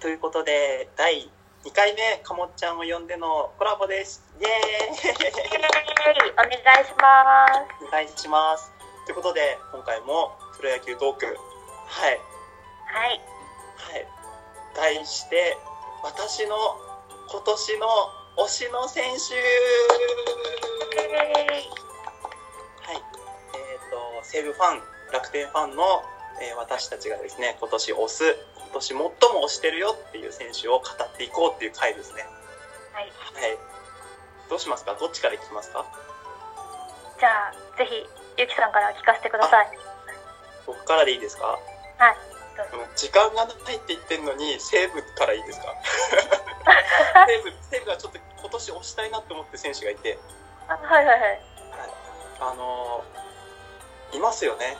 ということで、第2回目、かもっちゃんを呼んでのコラボです。イエーイお願いします。お願いします。ということで、今回もプロ野球トーク、はい、はい。はい、題して、私の今年の推しの選手はい、えっ、と、西武ファン、楽天ファンの、えー私たちがですね、今年推す、今年最も推してるよっていう選手を語っていこうっていう回ですね。はい。はい。どうしますか？どっちからいきますか？じゃあ、ぜひ、ゆきさんから聞かせてください。僕からでいいですか？はい。時間がないって言ってんのに、西武からいいですか？西武、西武はちょっと今年推したいなって思ってる選手がいて、あはいはいはい。あのーいますよね。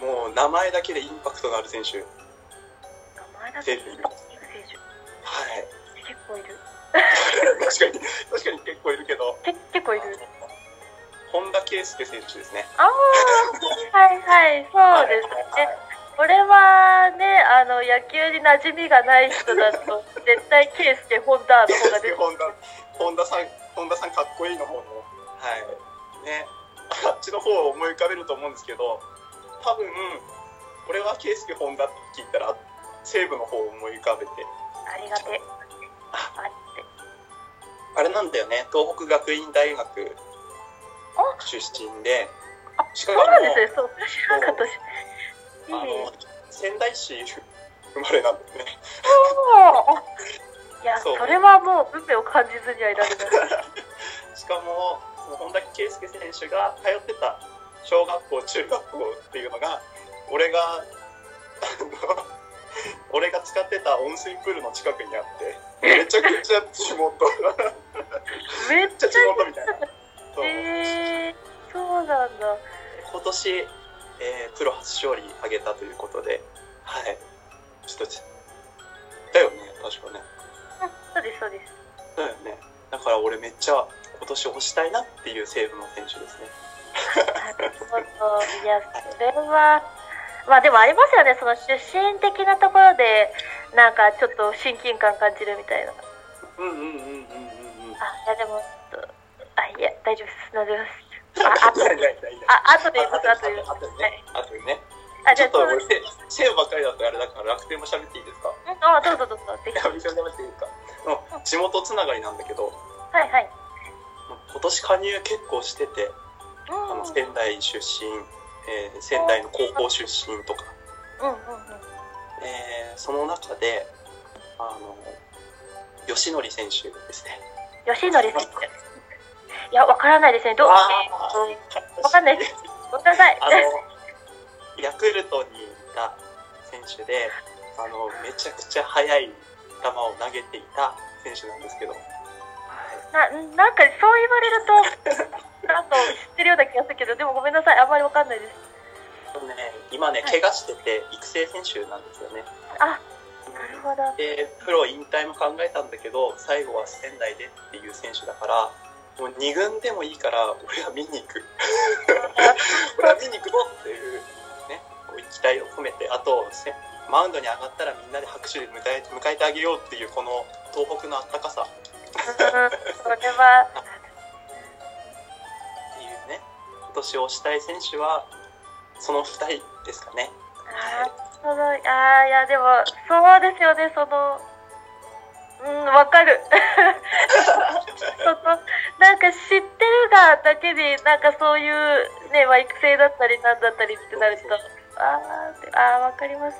もう名前だけでインパクトがある選手。はい。名前だけで選手結構いる。確かに、確かに結構いるけど、け結構いる。本田圭佑選手ですね。ああ、はいはい、そうですね。これはね、あの、野球に馴染みがない人だと、絶対、ケイスケ・ホンダーの方が出て本田、本田さん、本田さんかっこいいの方の。はい。ね。あっちの方を思い浮かべると思うんですけど、多分、これは圭佑本田って聞いたら、西武の方を思い浮かべて。ありがて。ああって。あれなんだよね、東北学院大学あ出身で、あ、そうしかもなんですね。そう、知らなかったし。あの、仙台市生まれなんだよね。いや、そうそれはもう運命を感じずにはいられない。しかも、その本田圭佑選手が通ってた小学校、中学校っていうのが、俺が、あの俺が使ってた温水プールの近くにあって、めちゃくちゃ地元、めめっちゃ地元みたいな。そうえー、そうなんだ。今年、えープロ初勝利挙げたということで、はい。ちょっと、だよね、確かね。そうです、そうです。だよね。だから俺めっちゃ今年推したいなっていう西武の選手ですね。いや、それは、まあでもありますよね、その出身的なところで、なんかちょっと親近感感じるみたいな。うんうんうんうんうんうん。あ、いやでも、ちょっとあ、いや、大丈夫です。大丈夫です。あ、あとないないないない。あ、あとで言います、あとで言います。あとでね。あとでね。あ、ちょっと俺、西武ばっかりだとあれだから楽天も喋っていいですか？うんあ、どうぞどうぞ、ぜひ。喋っていいか？うん地元つながりなんだけど、はいはい。今年加入結構してて、あうん。の仙台出身、えー仙台の高校出身とか、うんうんうん。えーその中で、あの、吉典選手ですね。吉典選手。いや、わからないですね。どう、あえーかんないです。ごめんなさい。あの、ヤクルトにいた選手で、あの、めちゃくちゃ速い球を投げていた選手なんですけど、はいななんかそう言われると、なんか知ってるような気がするけど、でもごめんなさい、あんまりわかんないです。ね、今ね、はい怪我してて育成選手なんですよね。あ、なるほど。で、プロ引退も考えたんだけど、最後は仙台でっていう選手だから、もう2軍でもいいから、俺は見に行く。俺は見に行くぞっていう、ね、期待を込めて、あと、せマウンドに上がったらみんなで拍手で迎え迎えてあげようっていう、この東北のあったかさそれは、年推したい選手は、その2人ですかね。あーそのあーいや、でも、そうですよね、その、うん、わかる。その、なんか知ってるがだけで、なんかそういう、ね、まあ、育成だったりなんだったりってなると、ああー、わかります。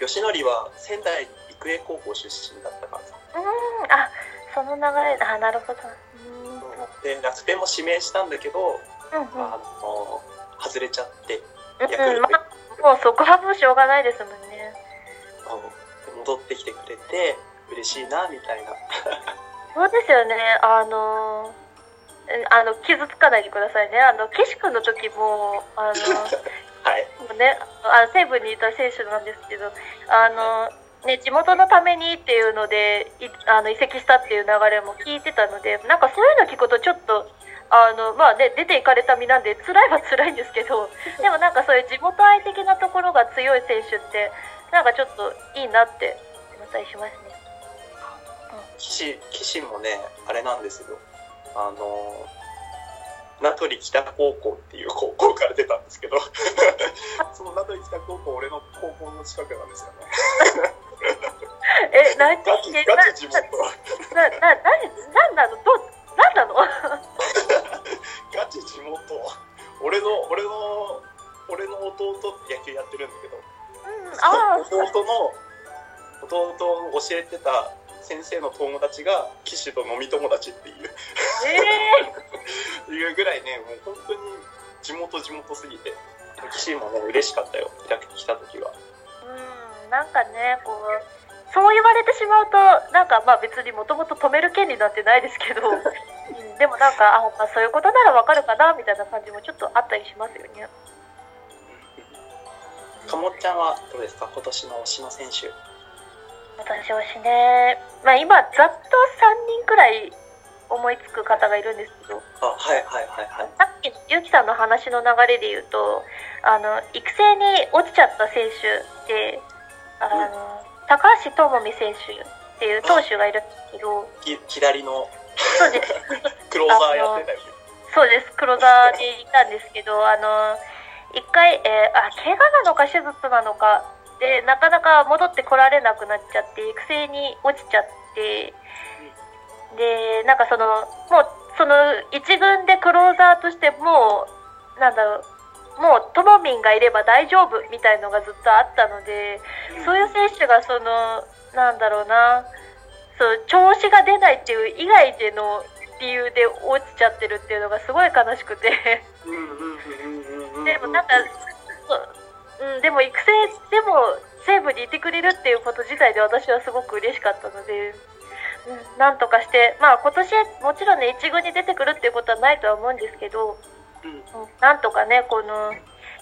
吉典は仙台育英高校出身だったからさ。うん、あ、その流れ、あ、なるほど。うん、で、楽天も指名したんだけど、うん、うん。あの、外れちゃって、うん、まあ、もうそこはもうしょうがないですもんね。あの戻ってきてくれて、嬉しいな、みたいな。そうですよね、あの、えあの、傷つかないでくださいね。あの、岸君の時も、あの、はい。もうね、あ西武にいた選手なんですけど、あの、ね、地元のためにっていうので、いあの移籍したっていう流れも聞いてたので、なんかそういうの聞くとちょっと、あの、まあね、出ていかれた身なんで、辛いは辛いんですけど、でもなんかそういう地元愛的なところが強い選手って、なんかちょっといいなって、またったりしますね。岸岸もねあれなんですよあの名取北高校っていう高校から出たんですけど その名取北高校俺の高校の近くなんですよね え、なにガチえガチ地元な、な、な、な、なんなの？ど、なんなの？ガチ地元。俺の俺の俺の弟野球やってるんだけど。うん、ああ、弟の弟を教えてた先生の友達が岸と飲み友達っていう。え いうぐらいねもう本当に地元地元すぎて岸もね嬉しかったよ。来た時は。えうん、なんかね、こう、そう言われてしまうと、なんかまあ別にもともと止める権利なんてないですけど、うん、でもなんか、あ、まあそういうことならわかるかな、みたいな感じもちょっとあったりしますよね。かもっちゃんはどうですか今年の推しの選手私推しね、まあ今、ざっと3人くらい思いつく方がいるんですけど、あはいはいはいはい。さっきのゆきさんの話の流れで言うと、あの、育成に落ちちゃった選手で、あの、高橋智美選手っていう投手がいるんですけど、ひ左の そうです。クローザーやってたよねそうです。黒沢でいたんですけど、あの、一回、えーあ、怪我なのか手術なのか、で、なかなか戻ってこられなくなっちゃって、育成に落ちちゃって、で、なんかその、もう、その、一軍でクローザーとしてもう、なんだろう、もう、ともみんがいれば大丈夫みたいのがずっとあったので、そういう選手がその、なんだろうな、そう、調子が出ないっていう以外での理由で落ちちゃってるっていうのがすごい悲しくて。でもなんか、そううん、でも育成でも西武にいてくれるっていうこと自体で私はすごく嬉しかったので、うん、なんとかして、まあ今年もちろんね、一軍に出てくるっていうことはないとは思うんですけど、なんとかね、この、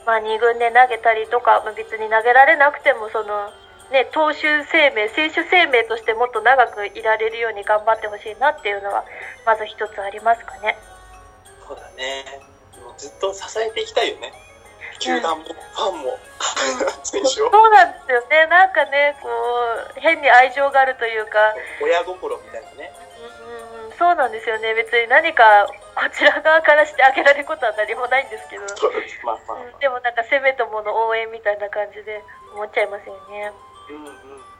まあ二軍で投げたりとか、まあ別に投げられなくても、その、ね、投手生命、選手生命としてもっと長くいられるように頑張ってほしいなっていうのは、まず一つありますかね。そうだね。もうずっと支えていきたいよね。球団もファンも選手を。そうなんですよね。なんかね、こう、変に愛情があるというか、親心みたいなね。うん、そうなんですよね。別に何かこちら側からしてあげられることは何もないんですけど、そうですまあまあまうんでもなんかせめともの応援みたいな感じで思っちゃいますよね。あうんうんうん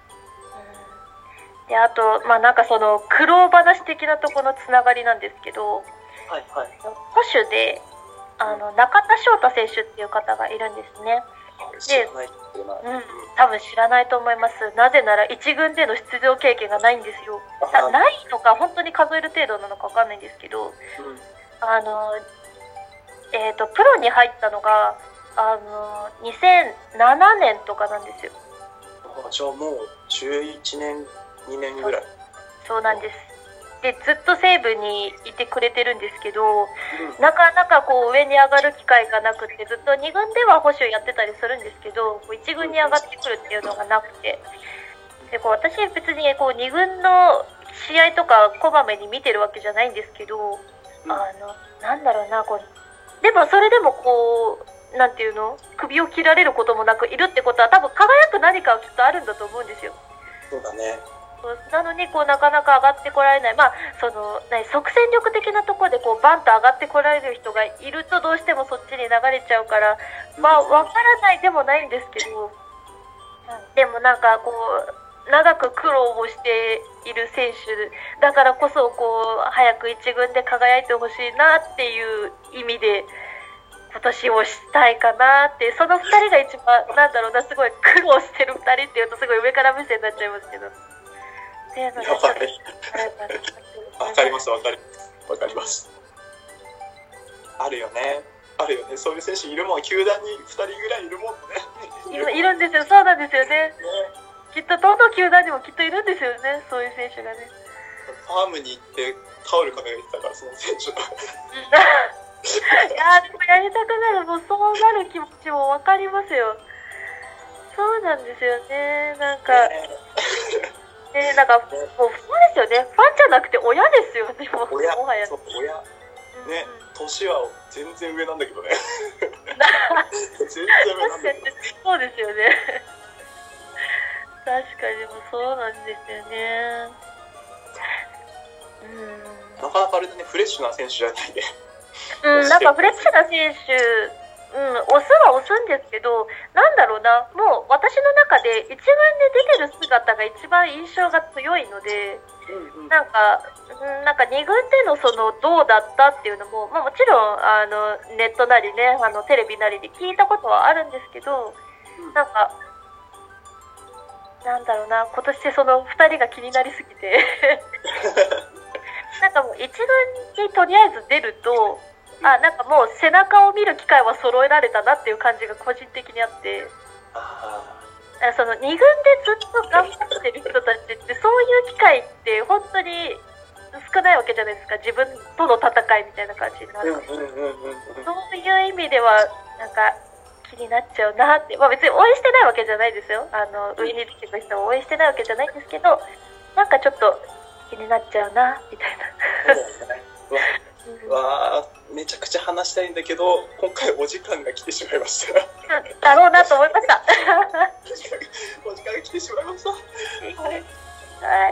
で、あと、まあなんかその苦労話的なところのつながりなんですけど、はいはい保守で、あの、中田翔太選手っていう方がいるんですね。知らないっていうん、多分知らないと思います。なぜなら一軍での出場経験がないんですよ。なないのか本当に数える程度なのかわかんないんですけど、うんあの、えっ、と、プロに入ったのが、あの、2007年とかなんですよ。あじゃあもう11年2年ぐらいそうなんです。で、ずっと西武にいてくれてるんですけど、うんなかなかこう上に上がる機会がなくて、ずっと2軍では保守やってたりするんですけど、1軍に上がってくるっていうのがなくて、でこう私別にこう2軍の試合とかこまめに見てるわけじゃないんですけど、あの、なんだろうな、こう、でもそれでもこう、なんていうの？首を切られることもなくいるってことは多分輝く何かはきっとあるんだと思うんですよ。そうだね。なのにこうなかなか上がってこられない、まあ、その何即戦力的なところでこうバンと上がってこられる人がいるとどうしてもそっちに流れちゃうから、まあ、わからないでもないんですけど、でもなんかこう、長く苦労をしている選手。だからこそこう早く一軍で輝いてほしいなっていう意味で今年をしたいかなって。その2人が一番なんだろうなすごい苦労してる2人っていうとすごい上から目線になっちゃいますけどっていうのでちょっとやばい。わかりますわかります。わかりますあるよね。あるよね。そういう選手いるもん球団に2人ぐらいいるもんね。いるいるんですよ。そうなんですよね。ね。きっとどの球団にもきっといるんですよね。そういう選手がね。ファームに行ってタオル掲げてたからその選手 いやーでもやりたくなるもうそうなる気持ちもわかりますよ。そうなんですよね。なんか、ねね、なんかもうファンですよね。ファンじゃなくて親ですよねもう親もはや。そう親。うんね年は全然上なんだけどね。全然上なんだけどそうですよね。確かにもうそうなんですよね。うん。なかなかあれだね、フレッシュな選手じゃないね。うん、なんかフレッシュな選手、うん、押すは押すんですけど、なんだろうな、もう私の中で一軍で出てる姿が一番印象が強いので、うんうん。なんか、うんなんか二軍でのそのどうだったっていうのも、まあもちろん、あの、ネットなりね、あの、テレビなりで聞いたことはあるんですけど、なんか、なんだろうな、今年その二人が気になりすぎて、なんかもう一軍にとりあえず出ると、あ、なんかもう背中を見る機会は揃えられたなっていう感じが個人的にあって、その二軍でずっと頑張ってる人たちってそういう機会って本当に少ないわけじゃないですか。自分との戦いみたいな感じになる。そういう意味ではなんか気になっちゃうなって、まあ、別に応援してないわけじゃないですよ。あの上に出てくる人を応援してないわけじゃないんですけどなんかちょっと気になっちゃうなみたいな わわあめちゃくちゃ話したいんだけど今回お時間が来てしまいました。うんだろうなと思いました。お時間が来てしまいました。はい。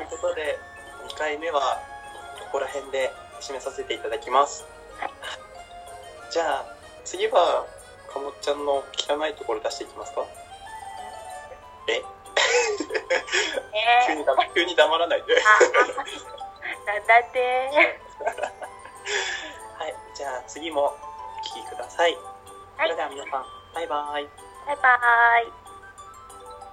ということで2回目はここら辺で締めさせていただきます。じゃあ次はかもっちゃんの汚いところ出していきますか？え？急えに黙急に黙らないで。あなんだって はいじゃあ次もお聞きください、はい。それでは皆さんバイバイ。バイバーイ